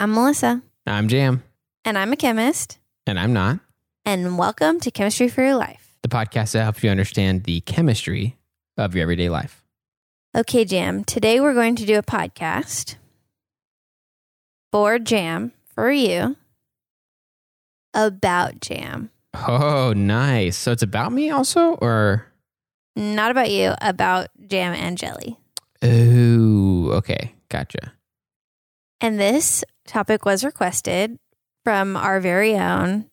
I'm Melissa, I'm Jam, and I'm a chemist, and I'm not. and welcome to Chemistry for Your Life. The podcast that helps you understand the chemistry of your everyday life. Okay, Jam, today we're going to do a podcast for Jam, for you, about Jam. Oh, nice. So it's about me also, or Not about you, about Jam and Jelly. oh, okay, gotcha. And this topic was requested from our very own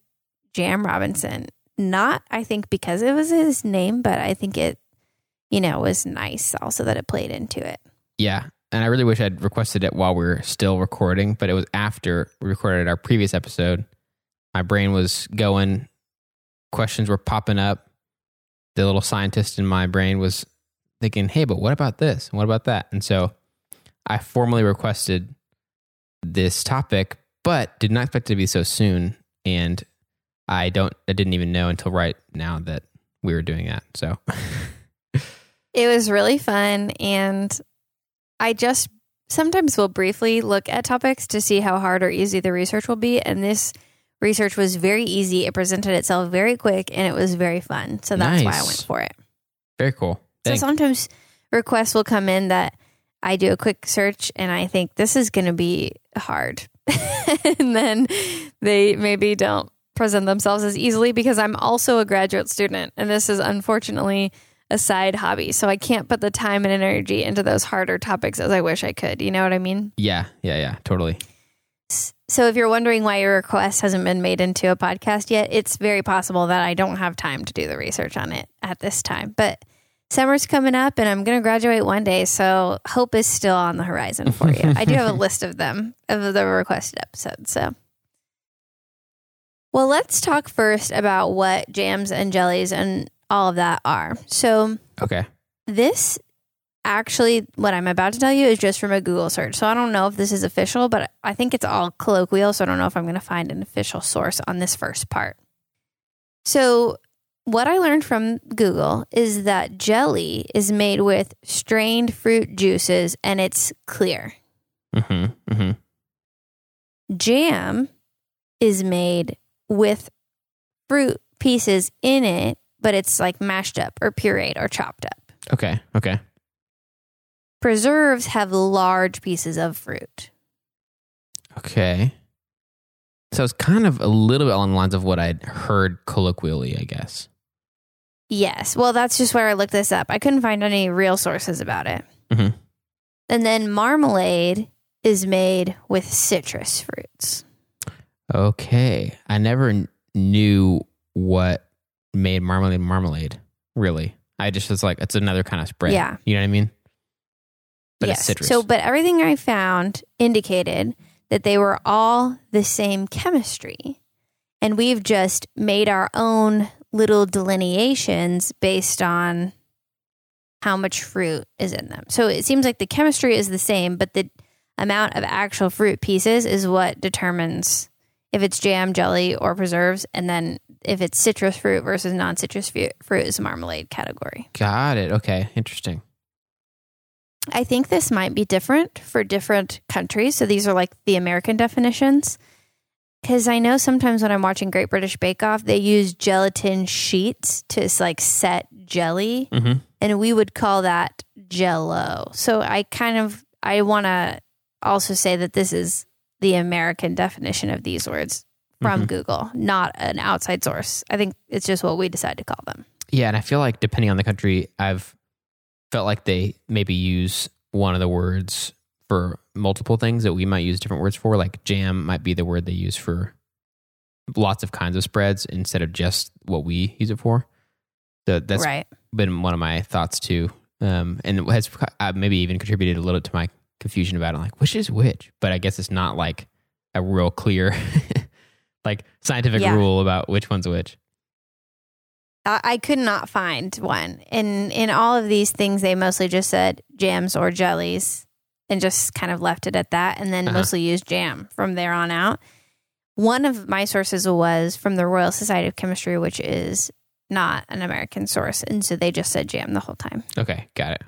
Jam Robinson. Not, I think, because it was his name, but I think it, you know, was nice also that it played into it. Yeah, and I really wish I'd requested it while we are still recording, but it was after we recorded our previous episode. My brain was going, questions were popping up. The little scientist in my brain was thinking, "Hey, but what about this? And what about that?" And so I formally requested this topic, but did not expect it to be so soon. And I don't, I didn't even know until right now that we were doing that. So It was really fun. And I just sometimes will briefly look at topics to see how hard or easy the research will be. And this research was very easy. It presented itself very quick and it was very fun. So that's why I went for it. very cool. So sometimes requests will come in that I do a quick search and I think this is going to be hard. and then they maybe don't present themselves as easily because I'm also a graduate student and this is unfortunately a side hobby. So I can't put the time and energy into those harder topics as I wish I could. You know what I mean? yeah, yeah, yeah, totally. So if you're wondering why your request hasn't been made into a podcast yet, it's very possible that I don't have time to do the research on it at this time. But summer's coming up and I'm going to graduate one day, so hope is still on the horizon for you. I do have a list of them of the requested episodes, so well, let's talk first about what jams and jellies and all of that are. So, Okay. this actually, what I'm about to tell you is just from a Google search. So I don't know if this is official, but I think it's all colloquial. So I don't know if I'm going to find an official source on this first part. So, what I learned from Google is that jelly is made with strained fruit juices and it's clear. Mm-hmm. Mm-hmm. Jam is made with fruit pieces in it, but it's like mashed up or pureed or chopped up. Okay. Okay. Preserves have large pieces of fruit. Okay. So it's kind of a little bit along the lines of what I'd heard colloquially, I guess. Yes. Well, that's just where I looked this up. I couldn't find any real sources about it. Mhm. And then marmalade is made with citrus fruits. Okay. I never kn- knew what made marmalade marmalade, really. I just was like, it's another kind of spread. Yeah. You know what I mean? But yes. it's citrus. So, but everything I found indicated that they were all the same chemistry. And we've just made our own little delineations based on how much fruit is in them. So it seems like the chemistry is the same, but the amount of actual fruit pieces is what determines if it's jam, jelly, or preserves. And then if it's citrus fruit versus non citrus fruit, fruit is marmalade category. Got it. Okay. Interesting. I think this might be different for different countries. So these are like the American definitions. Because I know sometimes when I'm watching Great British Bake Off, they use gelatin sheets to like set jelly, Mm-hmm. and we would call that jello. So I kind of I want to also say that this is the American definition of these words from Mhm. Google, not an outside source. I think it's just what we decide to call them. Yeah. And I feel like depending on the country, I've felt like they maybe use one of the words for multiple things that we might use different words for. Like jam might be the word they use for lots of kinds of spreads instead of just what we use it for. So that's right. been one of my thoughts too. Um, and has uh, maybe even contributed a little to my confusion about it. Like, which is which? But I guess it's not like a real clear, like scientific Yeah. rule about which one's which. I I could not find one. In in all of these things, they mostly just said jams or jellies, and just kind of left it at that, and then Uh-huh. mostly used jam from there on out. One of my sources was from the Royal Society of Chemistry, which is not an American source, and so they just said jam the whole time. Okay, got it.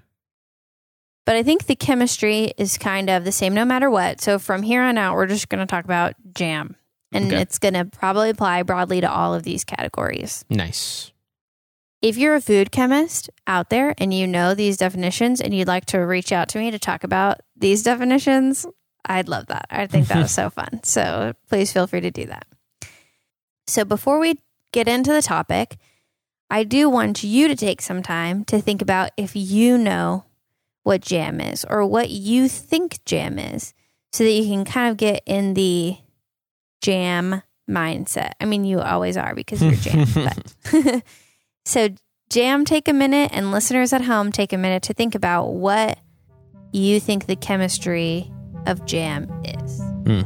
but I think the chemistry is kind of the same no matter what. So from here on out, we're just going to talk about jam. And Okay. it's going to probably apply broadly to all of these categories. Nice. If you're a food chemist out there and you know these definitions and you'd like to reach out to me to talk about these definitions, I'd love that. I think that was so fun. So please feel free to do that. So before we get into the topic, I do want you to take some time to think about if you know what jam is or what you think jam is so that you can kind of get in the jam mindset. I mean, you always are because you're jam, but so jam take a minute and listeners at home take a minute to think about what you think the chemistry of jam is. Hmm.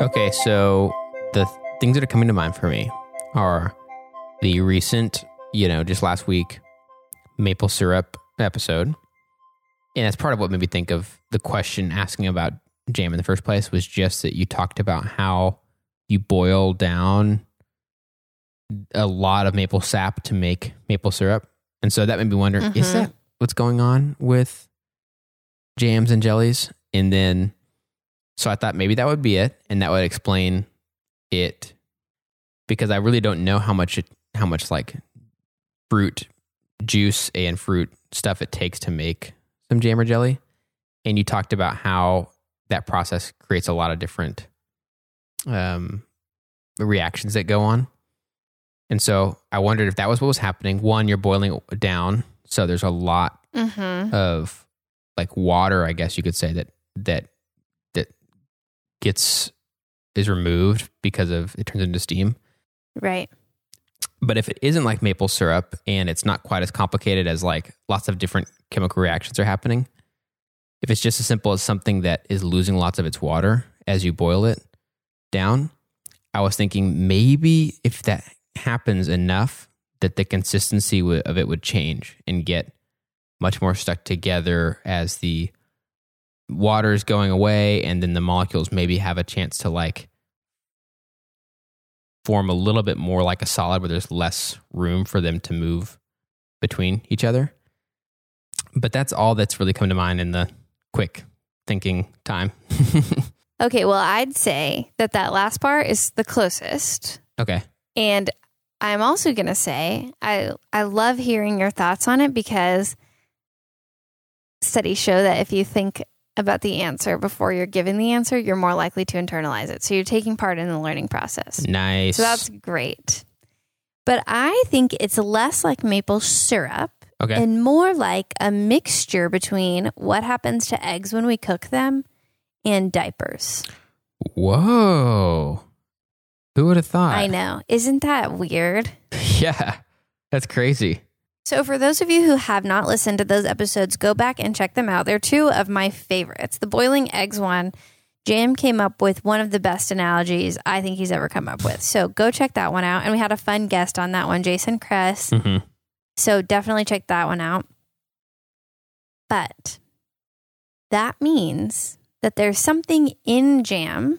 Okay, so the th- things that are coming to mind for me are the recent, you know, just last week maple syrup episode. And that's part of what made me think of the question asking about jam in the first place was just that you talked about how you boil down a lot of maple sap to make maple syrup. And so that made me wonder is Mhm. that what's going on with jams and jellies? And then so I thought maybe that would be it, and that would explain it because I really don't know how much it, how much like fruit juice and fruit stuff it takes to make some jam or jelly. And you talked about how that process creates a lot of different um, reactions that go on. And so I wondered if that was what was happening. One, you're boiling down, so there's a lot Mm-hmm. of like water, I guess you could say that that that gets is removed because of it turns into steam. Right. But if it isn't like maple syrup and it's not quite as complicated as like lots of different chemical reactions are happening, if it's just as simple as something that is losing lots of its water as you boil it down, I was thinking maybe if that happens enough that the consistency of it would change and get much more stuck together as the water is going away and then the molecules maybe have a chance to like form a little bit more like a solid where there's less room for them to move between each other. But that's all that's really come to mind in the quick thinking time. Okay, well, I'd say that that last part is the closest. okay. And I'm also going to say I I love hearing your thoughts on it because studies show that if you think about the answer before you're given the answer, you're more likely to internalize it. So you're taking part in the learning process. Nice. So that's great. But I think it's less like maple syrup okay. and more like a mixture between what happens to eggs when we cook them and diapers. Whoa. Who would have thought? I know. Isn't that weird? Yeah. That's crazy. So, for those of you who have not listened to those episodes, go back and check them out. They're two of my favorites. The boiling eggs one, Jam came up with one of the best analogies I think he's ever come up with. So, go check that one out. And we had a fun guest on that one, Jason Kress. hmm So, definitely check that one out. But that means that there's something in jam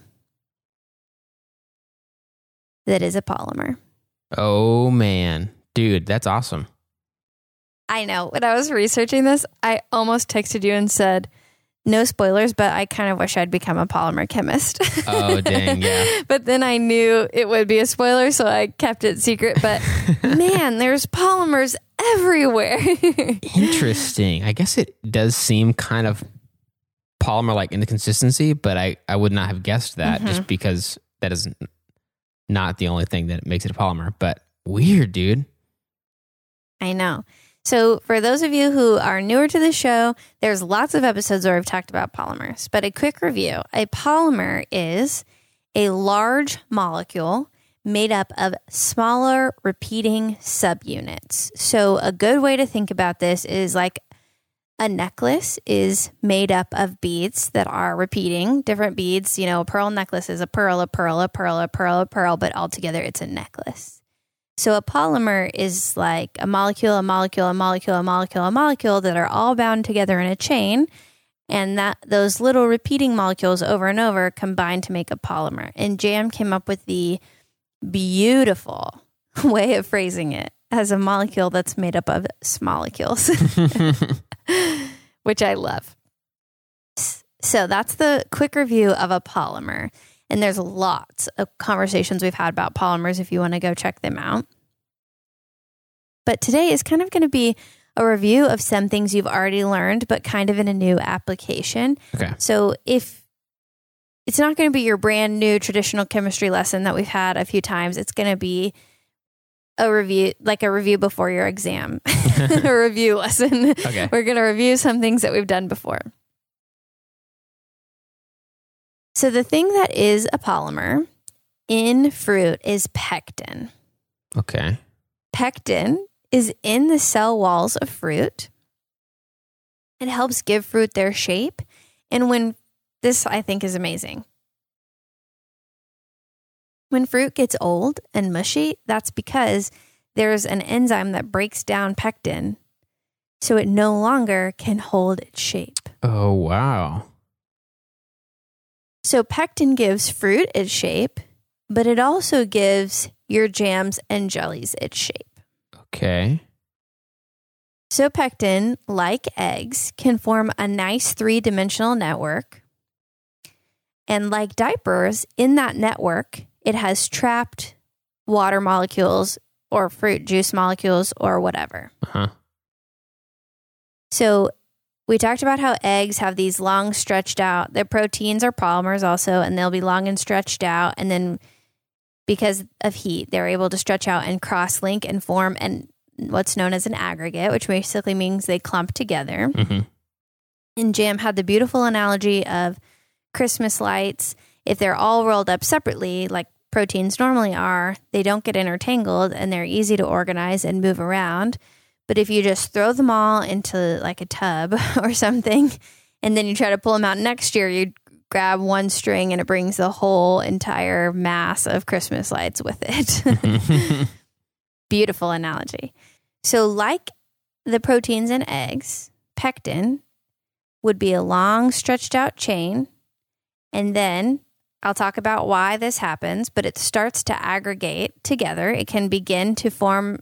that is a polymer. Oh man. Dude, that's awesome. I know. When I was researching this, I almost texted you and said, no spoilers, but I kind of wish I'd become a polymer chemist. Oh, dang, yeah. but then I knew it would be a spoiler, so I kept it secret. But man, there's polymers everywhere. Interesting. I guess it does seem kind of polymer like in the consistency, but I, I would not have guessed that Mm-hmm. just because that is not the only thing that makes it a polymer. But weird, dude. I know. So, for those of you who are newer to the show, there's lots of episodes where I've talked about polymers. But a quick review a polymer is a large molecule made up of smaller repeating subunits. So, a good way to think about this is like a necklace is made up of beads that are repeating different beads. You know, a pearl necklace is a pearl, a pearl, a pearl, a pearl, a pearl, but altogether it's a necklace. So a polymer is like a molecule, a molecule, a molecule, a molecule, a molecule that are all bound together in a chain. And that those little repeating molecules over and over combine to make a polymer. And Jam came up with the beautiful way of phrasing it as a molecule that's made up of molecules, which I love. So that's the quick review of a polymer. And there's lots of conversations we've had about polymers if you want to go check them out. But today is kind of going to be a review of some things you've already learned, but kind of in a new application. Okay. So if it's not going to be your brand new traditional chemistry lesson that we've had a few times, it's going to be a review, like a review before your exam, a review lesson. Okay. We're going to review some things that we've done before. So, the thing that is a polymer in fruit is pectin. Okay. Pectin is in the cell walls of fruit. It helps give fruit their shape. And when this, I think, is amazing. When fruit gets old and mushy, that's because there's an enzyme that breaks down pectin so it no longer can hold its shape. Oh, wow. So pectin gives fruit its shape, but it also gives your jams and jellies its shape. Okay. So pectin, like eggs, can form a nice three dimensional network. And like diapers, in that network, it has trapped water molecules or fruit juice molecules or whatever. Uh huh. So we talked about how eggs have these long stretched out, their proteins are polymers also, and they'll be long and stretched out. And then because of heat, they're able to stretch out and cross link and form and what's known as an aggregate, which basically means they clump together. hmm And Jam had the beautiful analogy of Christmas lights. If they're all rolled up separately, like proteins normally are, they don't get intertangled and they're easy to organize and move around. But if you just throw them all into like a tub or something, and then you try to pull them out next year, you grab one string and it brings the whole entire mass of Christmas lights with it. Beautiful analogy. So, like the proteins in eggs, pectin would be a long, stretched out chain. And then I'll talk about why this happens, but it starts to aggregate together. It can begin to form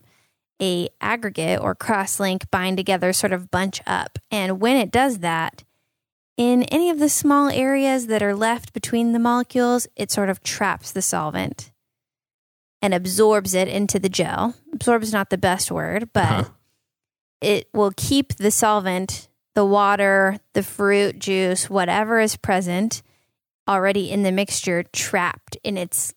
a aggregate or cross link, bind together, sort of bunch up. And when it does that, in any of the small areas that are left between the molecules, it sort of traps the solvent and absorbs it into the gel. Absorbs not the best word, but Uh-huh. it will keep the solvent, the water, the fruit juice, whatever is present already in the mixture, trapped in its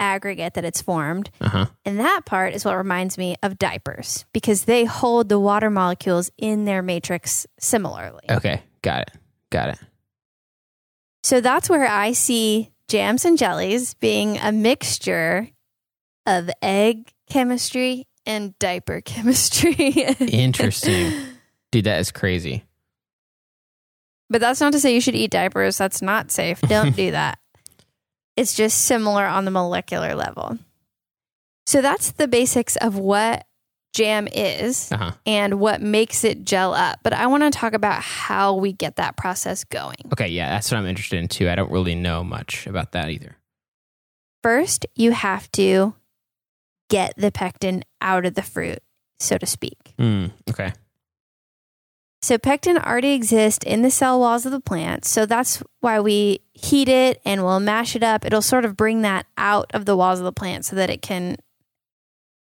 aggregate that it's formed. Uh huh. And that part is what reminds me of diapers because they hold the water molecules in their matrix similarly. Okay. Got it. Got it. So that's where I see jams and jellies being a mixture of egg chemistry and diaper chemistry. Interesting. Dude, that is crazy. but that's not to say you should eat diapers. That's not safe. Don't do that. It's just similar on the molecular level. So that's the basics of what jam is Uh huh. and what makes it gel up. But I want to talk about how we get that process going. Okay. Yeah. That's what I'm interested in too. I don't really know much about that either. First, you have to get the pectin out of the fruit, so to speak. Mm, okay. So, pectin already exists in the cell walls of the plant. So, that's why we heat it and we'll mash it up. It'll sort of bring that out of the walls of the plant so that it can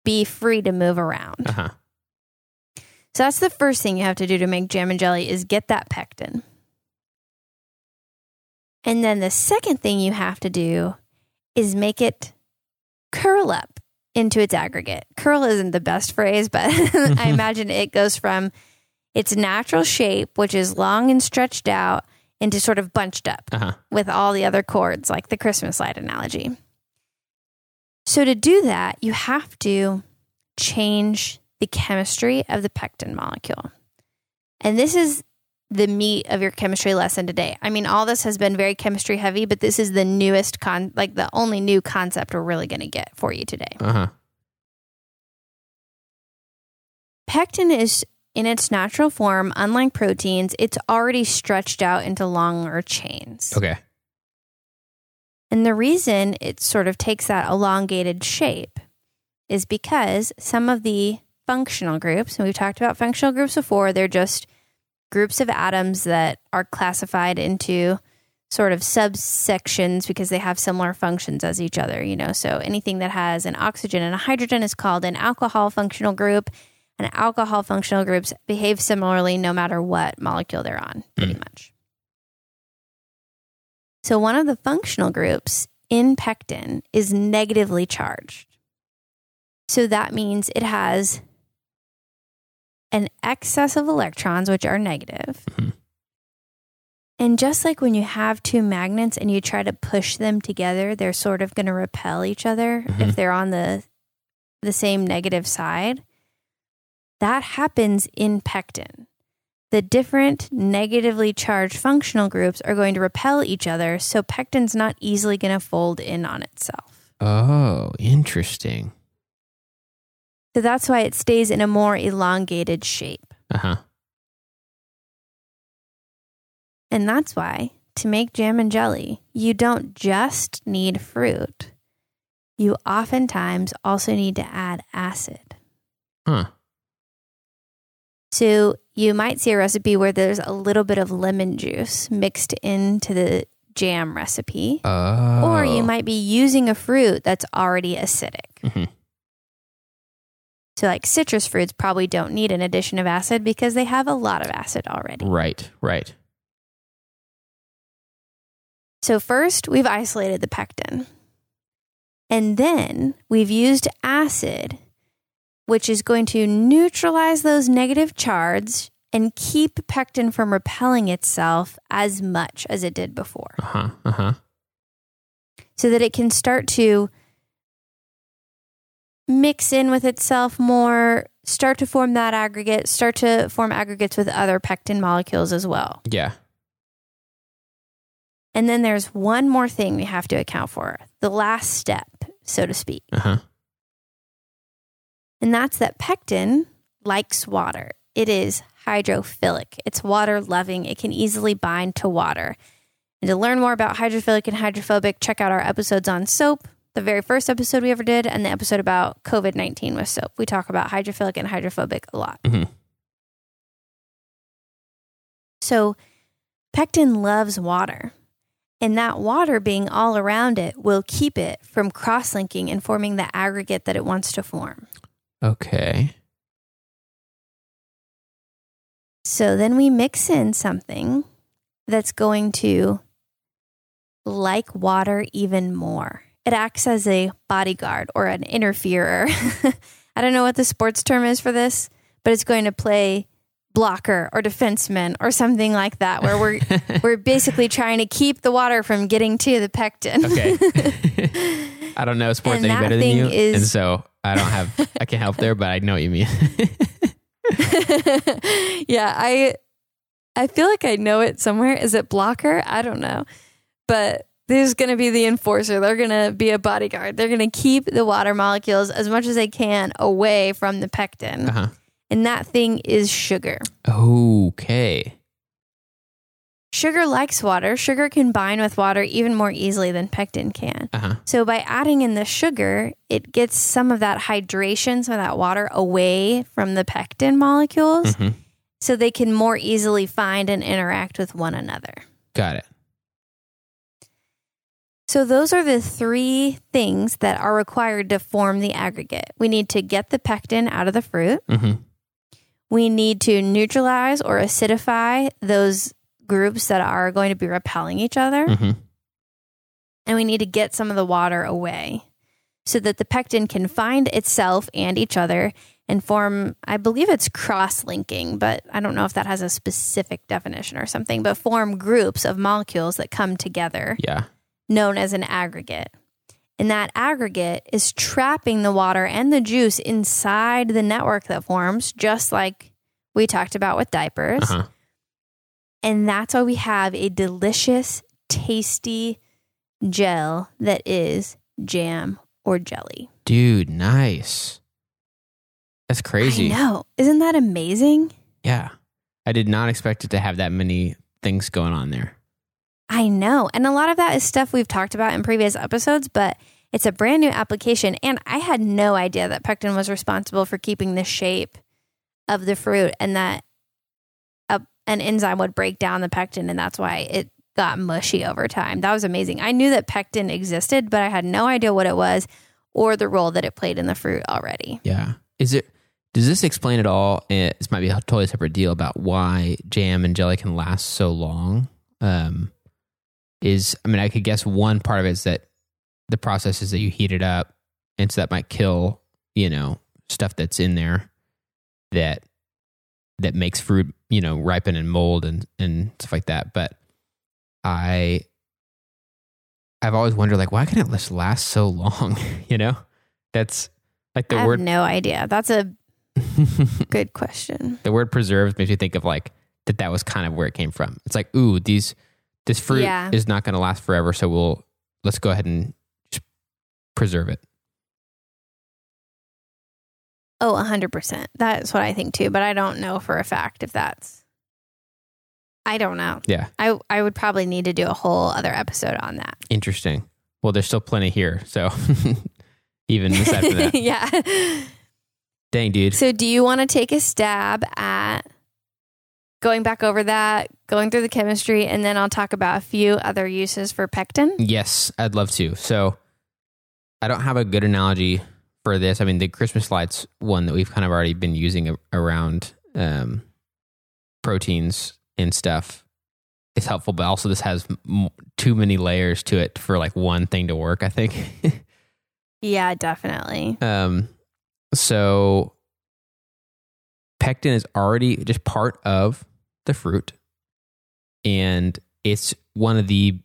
be free to move around. Uh huh. So, that's the first thing you have to do to make jam and jelly is get that pectin. And then the second thing you have to do is make it curl up into its aggregate. Curl isn't the best phrase, but I imagine it goes from its natural shape, which is long and stretched out, into sort of bunched up Uh huh. with all the other chords, like the Christmas light analogy. So, to do that, you have to change the chemistry of the pectin molecule. And this is the meat of your chemistry lesson today. I mean, all this has been very chemistry heavy, but this is the newest con, like the only new concept we're really going to get for you today. Uh huh. Pectin is in its natural form, unlike proteins, it's already stretched out into longer chains. Okay. And the reason it sort of takes that elongated shape is because some of the functional groups, and we've talked about functional groups before, they're just groups of atoms that are classified into sort of subsections because they have similar functions as each other, you know. So anything that has an oxygen and a hydrogen is called an alcohol functional group, and alcohol functional groups behave similarly no matter what molecule they're on, pretty much. So one of the functional groups in pectin is negatively charged. So that means it has an excess of electrons, which are negative. Mhm. And just like when you have two magnets and you try to push them together, they're sort of going to repel each other Mhm. if they're on the the same negative side. That happens in pectin. The different negatively charged functional groups are going to repel each other, so pectin's not easily going to fold in on itself. Oh, interesting. So that's why it stays in a more elongated shape. Uh huh. And that's why to make jam and jelly, you don't just need fruit. You oftentimes also need to add acid. Huh. So you might see a recipe where there's a little bit of lemon juice mixed into the jam recipe. Oh. Or you might be using a fruit that's already acidic. Mhm. So, like citrus fruits probably don't need an addition of acid because they have a lot of acid already. Right. Right. So, first, we've isolated the pectin. And then we've used acid, which is going to neutralize those negative charges and keep pectin from repelling itself as much as it did before, Uh huh. Uh huh. so that it can start to mix in with itself more, start to form that aggregate, start to form aggregates with other pectin molecules as well. Yeah. And then there's one more thing we have to account for the last step, so to speak. Uh huh. And that's that pectin likes water. It is hydrophilic, it's water loving, it can easily bind to water. And to learn more about hydrophilic and hydrophobic, check out our episodes on soap. The very first episode we ever did, and the episode about COVID 19 with soap. We talk about hydrophilic and hydrophobic a lot. Mhm. So, pectin loves water. And that water being all around it will keep it from cross linking and forming the aggregate that it wants to form. Okay. So then we mix in something that's going to like water even more. It acts as a bodyguard or an interferer. I don't know what the sports term is for this, but it's going to play blocker or defenseman or something like that where we're we're basically trying to keep the water from getting to the pectin. Okay. I don't know sports And any better than you, is- and so I don't have. I can't help there, but I know what you mean. yeah, I I feel like I know it somewhere. Is it blocker? I don't know. But there's going to be the enforcer. They're going to be a bodyguard. They're going to keep the water molecules as much as they can away from the pectin. uh huh. And that thing is sugar. Okay. Sugar likes water. Sugar can bind with water even more easily than pectin can. Uh huh. So by adding in the sugar, it gets some of that hydration, some of that water away from the pectin molecules hmm so they can more easily find and interact with one another. Got it. So, those are the three things that are required to form the aggregate. We need to get the pectin out of the fruit. hmm We need to neutralize or acidify those groups that are going to be repelling each other. hmm And we need to get some of the water away so that the pectin can find itself and each other and form, I believe it's cross linking, but I don't know if that has a specific definition or something, but form groups of molecules that come together Yeah. known as an aggregate. And that aggregate is trapping the water and the juice inside the network that forms, just like we talked about with diapers. Uh huh. And that's why we have a delicious, tasty gel that is jam or jelly. Dude, nice. That's crazy. I know. Isn't that amazing? Yeah. I did not expect it to have that many things going on there. I know. And a lot of that is stuff we've talked about in previous episodes, but it's a brand new application. And I had no idea that pectin was responsible for keeping the shape of the fruit and that an enzyme would break down the pectin. And that's why it got mushy over time. That was amazing. I knew that pectin existed, but I had no idea what it was or the role that it played in the fruit already. Yeah. Is it does this explain at all? eh, This might be a totally separate deal about why jam and jelly can last so long. Um, is I mean, I could guess one part of it is that the process is that you heat it up, and so that might kill you know stuff that's in there that that makes fruit you know ripen and mold and and stuff like that. But I I've always wondered like why can it just last so long? you know, that's like the I have word no idea. That's a good question. the word preserves makes me think of like that that was kind of where it came from. It's like, ooh, these this fruit Yeah. is not going to last forever, so we'll let's go ahead and preserve it. Oh, 100%. That's what I think too, but I don't know for a fact if that's I don't know. Yeah, I I would probably need to do a whole other episode on that. interesting. Well, there's still plenty here, so even aside from that, yeah. dang dude. So, do you want to take a stab at going back over that, going through the chemistry, and then I'll talk about a few other uses for pectin? Yes, I'd love to. So I don't have a good analogy for this. I mean, the Christmas lights one that we've kind of already been using around um, proteins and stuff is helpful, but also this has m- too many layers to it for like one thing to work. I think. Yeah, definitely. um, so pectin is already just part of the fruit, and it's one of the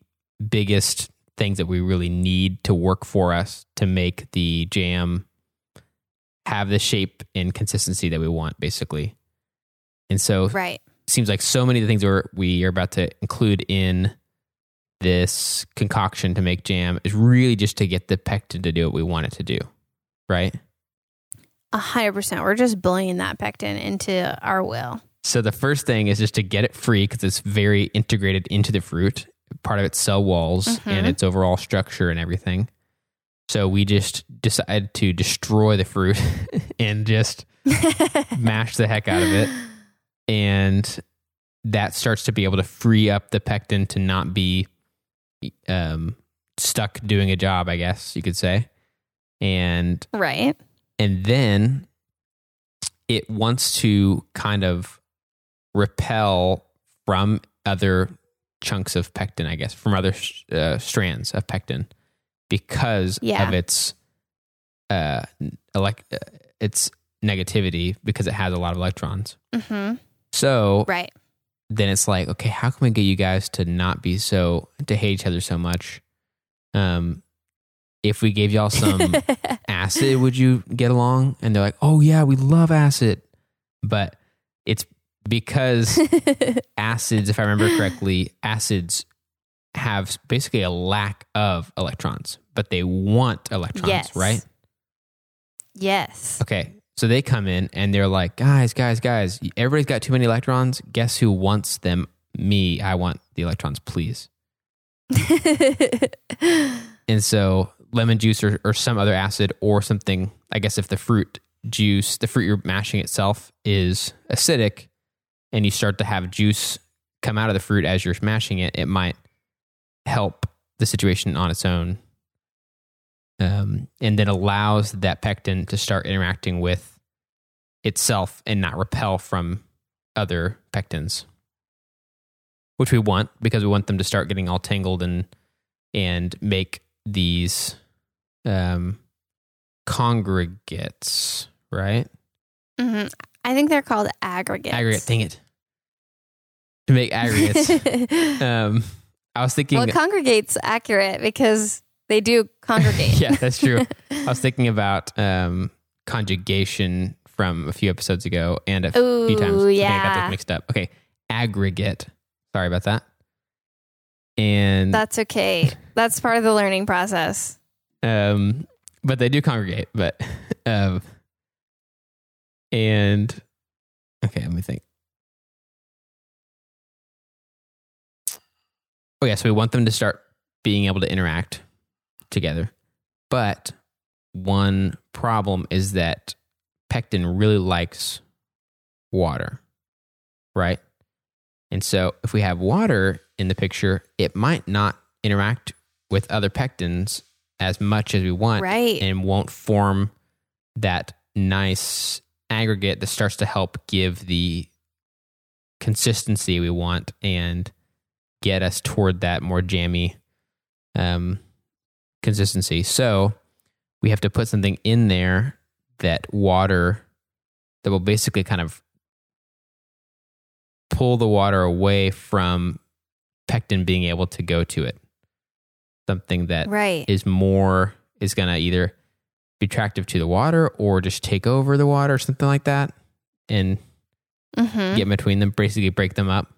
biggest things that we really need to work for us to make the jam have the shape and consistency that we want, basically. And so Right. seems like so many of the things we're, we are about to include in this concoction to make jam is really just to get the pectin to do what we want it to do, right? A hundred percent. We're just bullying that pectin into our will. So the first thing is just to get it free because it's very integrated into the fruit, part of its cell walls and Mhm. its overall structure and everything. So we just decided to destroy the fruit and just mash the heck out of it. And that starts to be able to free up the pectin to not be um, stuck doing a job, I guess you could say. And right. and then it wants to kind of repel from other chunks of pectin, I guess, from other uh, strands of pectin because Yeah. of its uh, elect uh, its negativity because it has a lot of electrons. hmm So Right. then it's like, okay, how can we get you guys to not be so to hate each other so much? Um, if we gave y'all some acid, would you get along? And they're like, oh yeah, we love acid, but it's because acids, if I remember correctly, acids have basically a lack of electrons, but they want electrons, Yes. right? yes. Okay. So they come in and they're like, guys, guys, guys, everybody's got too many electrons. Guess who wants them? Me. I want the electrons, please. And so lemon juice or, or some other acid or something, I guess if the fruit juice, the fruit you're mashing itself is acidic and you start to have juice come out of the fruit as you're smashing it, it might help the situation on its own. Um, and then allows that pectin to start interacting with itself and not repel from other pectins, which we want because we want them to start getting all tangled and and make these um, congregates, right? Mm-hmm. I think they're called aggregates. Aggregate, dang it. To make aggregates. um, I was thinking, well, congregate's accurate because they do congregate. yeah, that's true. I was thinking about um, conjugation from a few episodes ago and a Ooh, few times. Think I got yeah. those mixed up. Okay, aggregate. Sorry about that. And That's okay. That's part of the learning process. um, but they do congregate. But um, And okay, let me think. Oh yeah, so we want them to start being able to interact together. But one problem is that pectin really likes water, right? And so if we have water in the picture, it might not interact with other pectins as much as we want Right. and won't form that nice aggregate that starts to help give the consistency we want and get us toward that more jammy um, consistency. So we have to put something in there that water that will basically kind of pull the water away from pectin being able to go to it. Something that right. is more is going to either be attractive to the water or just take over the water or something like that and hmm get in between them basically break them up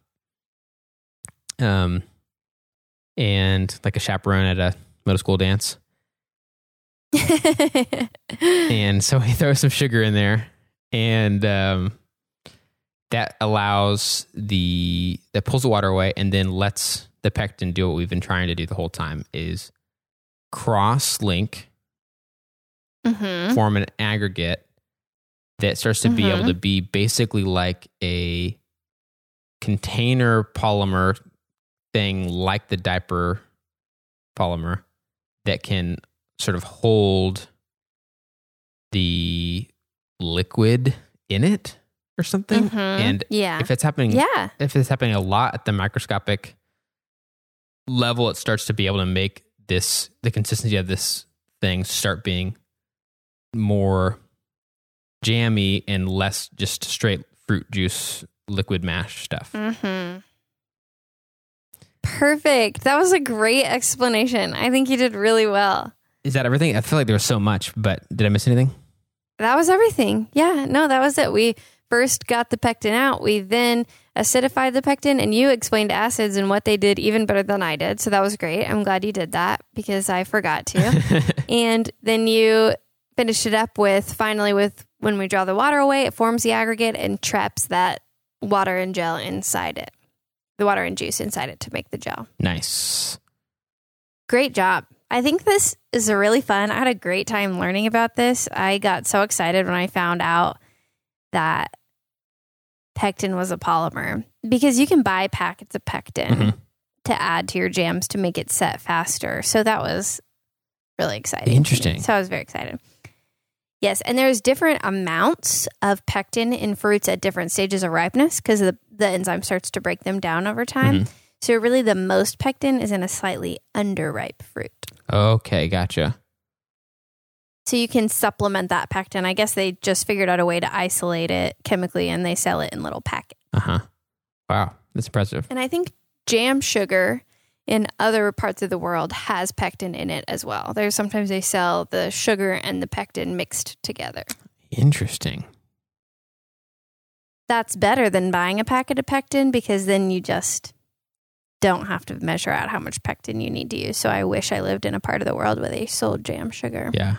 um and like a chaperone at a middle school dance. And so he throws some sugar in there. And um that allows the that pulls the water away and then lets the pectin do what we've been trying to do the whole time is cross link hmm form an aggregate that starts to be able Mhm. to be basically like a container polymer thing like the diaper polymer that can sort of hold the liquid in it or something Mhm. and yeah. if it's happening yeah. if it's happening a lot at the microscopic level, it starts to be able to make this the consistency of this thing start being more jammy and less just straight fruit juice liquid mash stuff. hmm Perfect. That was a great explanation. I think you did really well. Is that everything? I feel like there was so much, but did I miss anything? That was everything. Yeah, no, that was it. We first got the pectin out. We then acidified the pectin, and you explained acids and what they did even better than I did. So that was great. I'm glad you did that because I forgot to. and then you finished it up with finally with when we draw the water away, it forms the aggregate and traps that water and gel inside it, the water and juice inside it to make the gel. nice. Great job. I think this is a really fun. I had a great time learning about this. I got so excited when I found out that pectin was a polymer because you can buy packets of pectin Mhm. to add to your jams to make it set faster. So that was really exciting. Interesting. So I was very excited. Yes, and there's different amounts of pectin in fruits at different stages of ripeness because the, the enzyme starts to break them down over time. Mhm. So really the most pectin is in a slightly underripe fruit. Okay, gotcha. So you can supplement that pectin. I guess they just figured out a way to isolate it chemically and they sell it in little packets. Uh huh. Wow, that's impressive. And I think jam sugar in other parts of the world has pectin in it as well. There's sometimes they sell the sugar and the pectin mixed together. Interesting. That's better than buying a packet of pectin because then you just don't have to measure out how much pectin you need to use. So I wish I lived in a part of the world where they sold jam sugar. Yeah.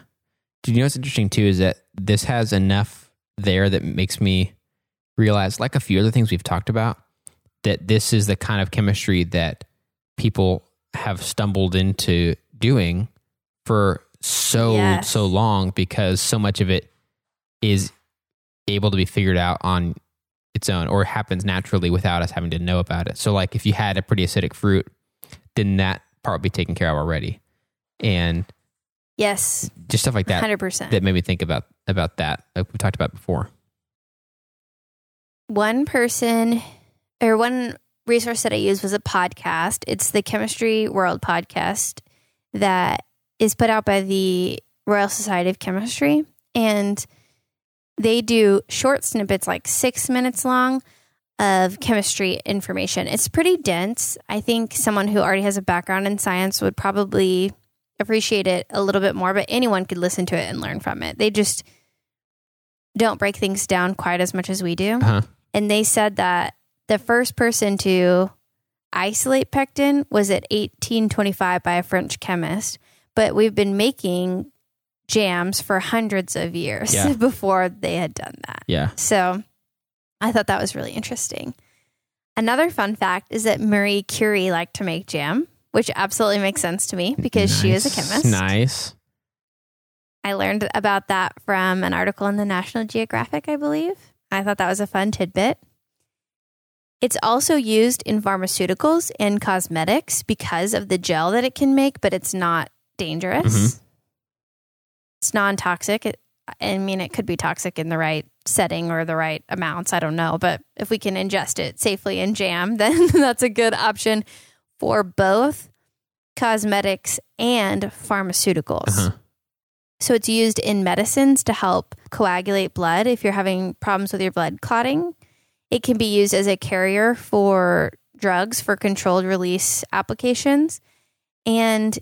Do you know what's interesting too is that this has enough there that makes me realize, like a few other things we've talked about, that this is the kind of chemistry that people have stumbled into doing for so Yes. so long because so much of it is able to be figured out on its own or happens naturally without us having to know about it. So like if you had a pretty acidic fruit, then that part would be taken care of already. And Yes, just stuff like that 100%. that made me think about about that like we talked about before one person or one resource that I used was a podcast. It's the Chemistry World podcast that is put out by the Royal Society of Chemistry. And they do short snippets, like six minutes long, of chemistry information. It's pretty dense. I think someone who already has a background in science would probably appreciate it a little bit more, but anyone could listen to it and learn from it. They just don't break things down quite as much as we do uh-huh and they said that the first person to isolate pectin was at 1825 by a French chemist, but we've been making jams for hundreds of years Yeah. before they had done that. Yeah. So I thought that was really interesting. Another fun fact is that Marie Curie liked to make jam, which absolutely makes sense to me because she was a chemist. Nice. I learned about that from an article in the National Geographic, I believe. I thought that was a fun tidbit. It's also used in pharmaceuticals and cosmetics because of the gel that it can make, but it's not dangerous. Mhm. It's non toxic. I mean, it could be toxic in the right setting or the right amounts. I don't know. But if we can ingest it safely in jam, then that's a good option for both cosmetics and pharmaceuticals. Uh-huh. So it's used in medicines to help coagulate blood if you're having problems with your blood clotting. It can be used as a carrier for drugs for controlled release applications. And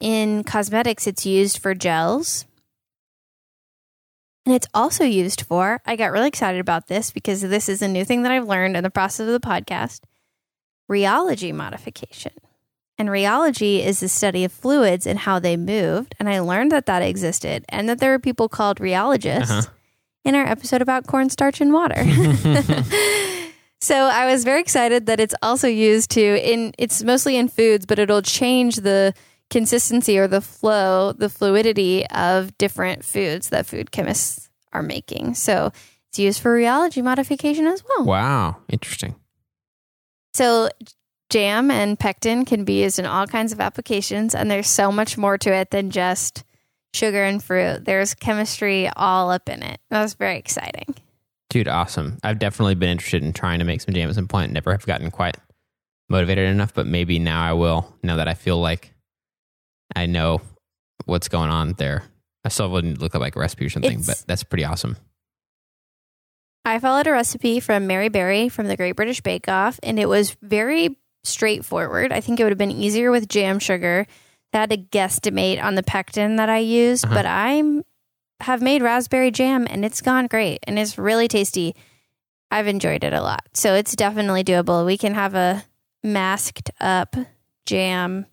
in cosmetics, it's used for gels. And it's also used for, I got really excited about this because this is a new thing that I've learned in the process of the podcast rheology modification. And rheology is the study of fluids and how they moved. And I learned that that existed and that there are people called rheologists Uh-huh. In our episode about cornstarch and water. so I was very excited that it's also used to in it's mostly in foods, but it'll change the consistency or the flow, the fluidity of different foods that food chemists are making. So it's used for rheology modification as well. Wow. Interesting. So jam and pectin can be used in all kinds of applications and there's so much more to it than just sugar and fruit. There's chemistry all up in it. That was very exciting. Dude, awesome. I've definitely been interested in trying to make some jam at some point. Never have gotten quite motivated enough, but maybe now I will. Now that I feel like I know what's going on there. I still wouldn't look up like a recipe or something, It's- but that's pretty awesome. I followed a recipe from Mary Berry from the Great British Bake Off, and it was very straightforward. I think it would have been easier with jam sugar. Had to guesstimate on the pectin that I used, Uh-huh. but I'm have made raspberry jam and it's gone great and it's really tasty. I've enjoyed it a lot. So it's definitely doable. We can have a masked up jam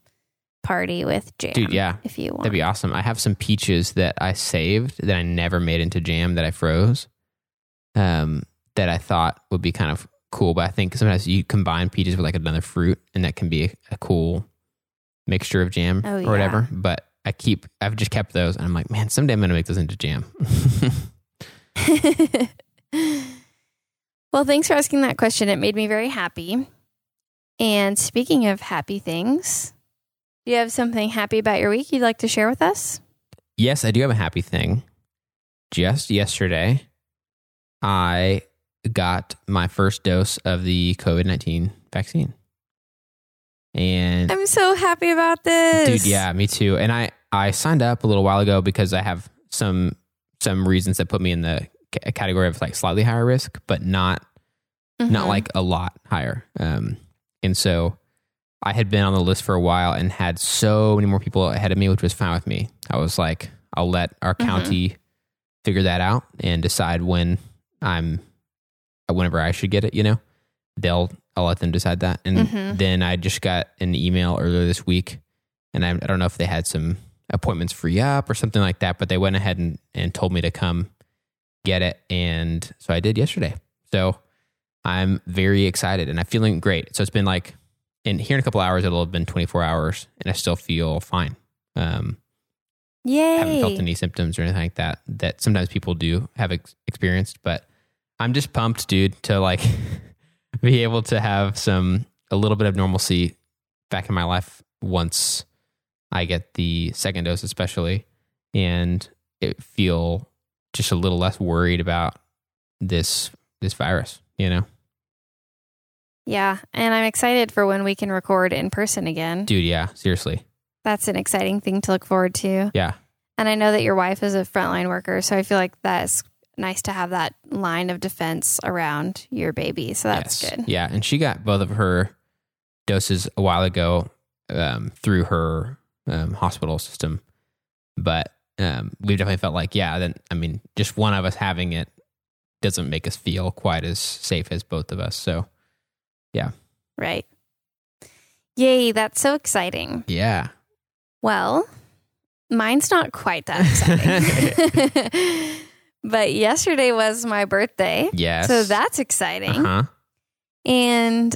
party with jam. Dude, yeah. If you want. That'd be awesome. I have some peaches that I saved that I never made into jam that I froze. Um, that I thought would be kind of cool, but I think sometimes you combine peaches with like another fruit, and that can be a, a cool mixture of jam Oh, or whatever. But I keep, I've just kept those, and I'm like, man, someday I'm gonna make those into jam. well, thanks for asking that question. It made me very happy. And speaking of happy things, do you have something happy about your week you'd like to share with us? yes, I do have a happy thing. Just yesterday, I got my first dose of the COVID nineteen vaccine, and I'm so happy about this. Dude, yeah, me too. And I I signed up a little while ago because I have some some reasons that put me in the c- category of like slightly higher risk, but not not Mhm. like a lot higher. Um, and so I had been on the list for a while and had so many more people ahead of me, which was fine with me. I was like, I'll let our Mhm. county figure that out and decide when I'm whenever I should get it. You know, they'll I'll let them decide that. And Mhm. then I just got an email earlier this week, and I, I don't know if they had some appointments free up or something like that, but they went ahead and, and told me to come get it. And so I did yesterday. So I'm very excited and I'm feeling great. So it's been like, in here in a couple hours, it'll have been 24 hours and I still feel fine. Um, Yay. haven't felt any symptoms or anything like that that sometimes people do have ex- experienced, but I'm just pumped, dude, to like be able to have some, a little bit of normalcy back in my life once I get the second dose, especially, and it feel just a little less worried about this, this virus, you know? Yeah. And I'm excited for when we can record in person again. Dude, yeah, seriously. That's an exciting thing to look forward to. Yeah. And I know that your wife is a frontline worker, so I feel like that's nice to have that line of defense around your baby. So that's Yes. good. Yeah, and she got both of her doses a while ago um, through her um, hospital system, but um, we definitely felt like, yeah, then I mean, just one of us having it doesn't make us feel quite as safe as both of us. So, yeah. Right. Yay, that's so exciting. yeah, Well, Mine's not quite that exciting. but yesterday was my birthday. Yes. So that's exciting. uh-huh. And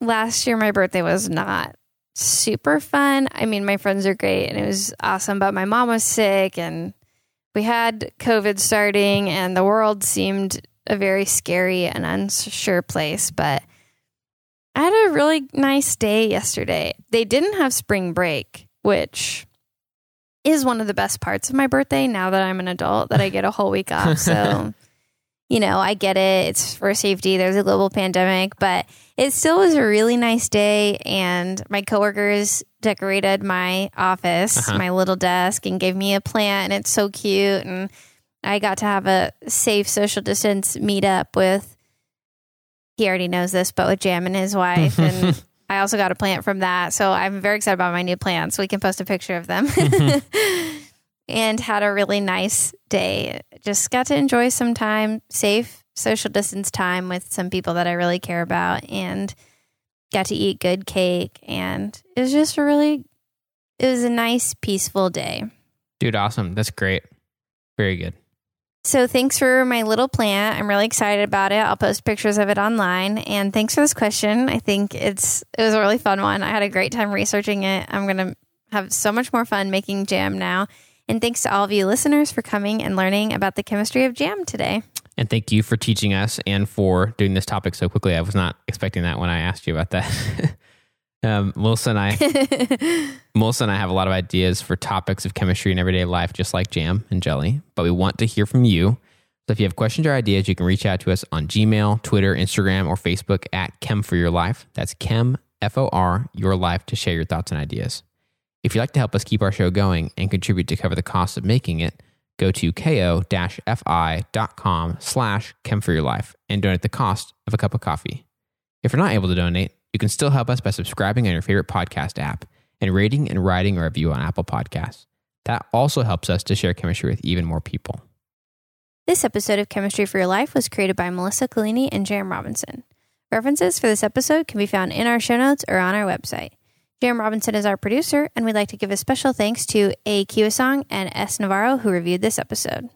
last year, my birthday was not super fun. I mean, my friends are great and it was awesome, but my mom was sick and we had COVID starting and the world seemed a very scary and unsure place. But I had a really nice day yesterday. They didn't have spring break, which is one of the best parts of my birthday now that I'm an adult, that I get a whole week off. So you know, I get it. It's for safety. There's a global pandemic, but it still was a really nice day. And my coworkers decorated my office, Uh-huh. my little desk, and gave me a plant. And it's so cute. And I got to have a safe social distance meetup with, he already knows this, but with Jam and his wife. and I also got a plant from that. So I'm very excited about my new plants. We can post a picture of them. and had a really nice day. Just got to enjoy some time, safe social distance time with some people that I really care about and got to eat good cake and it was just a really it was a nice peaceful day. Dude, awesome. That's great. Very good. So thanks for my little plant. I'm really excited about it. I'll post pictures of it online. And thanks for this question. I think it's it was a really fun one. I had a great time researching it. I'm gonna have so much more fun making jam now. And thanks to all of you listeners for coming and learning about the chemistry of jam today. And thank you for teaching us and for doing this topic so quickly. I was not expecting that when I asked you about that. um, Melissa and I, Melissa and I have a lot of ideas for topics of chemistry in everyday life, just like jam and jelly. But we want to hear from you. So if you have questions or ideas, you can reach out to us on Gmail, Twitter, Instagram, or Facebook at Chem for Your Life. That's Chem F O R Your Life to share your thoughts and ideas. If you'd like to help us keep our show going and contribute to cover the cost of making it, go to ko-fi.com slash chem for your life and donate the cost of a cup of coffee. If you're not able to donate, you can still help us by subscribing on your favorite podcast app and rating and writing a review on Apple Podcasts. That also helps us to share chemistry with even more people. This episode of Chemistry for Your Life was created by Melissa Collini and Jam Robinson. References for this episode can be found in our show notes or on our website. Jam Robinson is our producer, and we'd like to give a special thanks to A. Kiwasong and S. Navarro who reviewed this episode.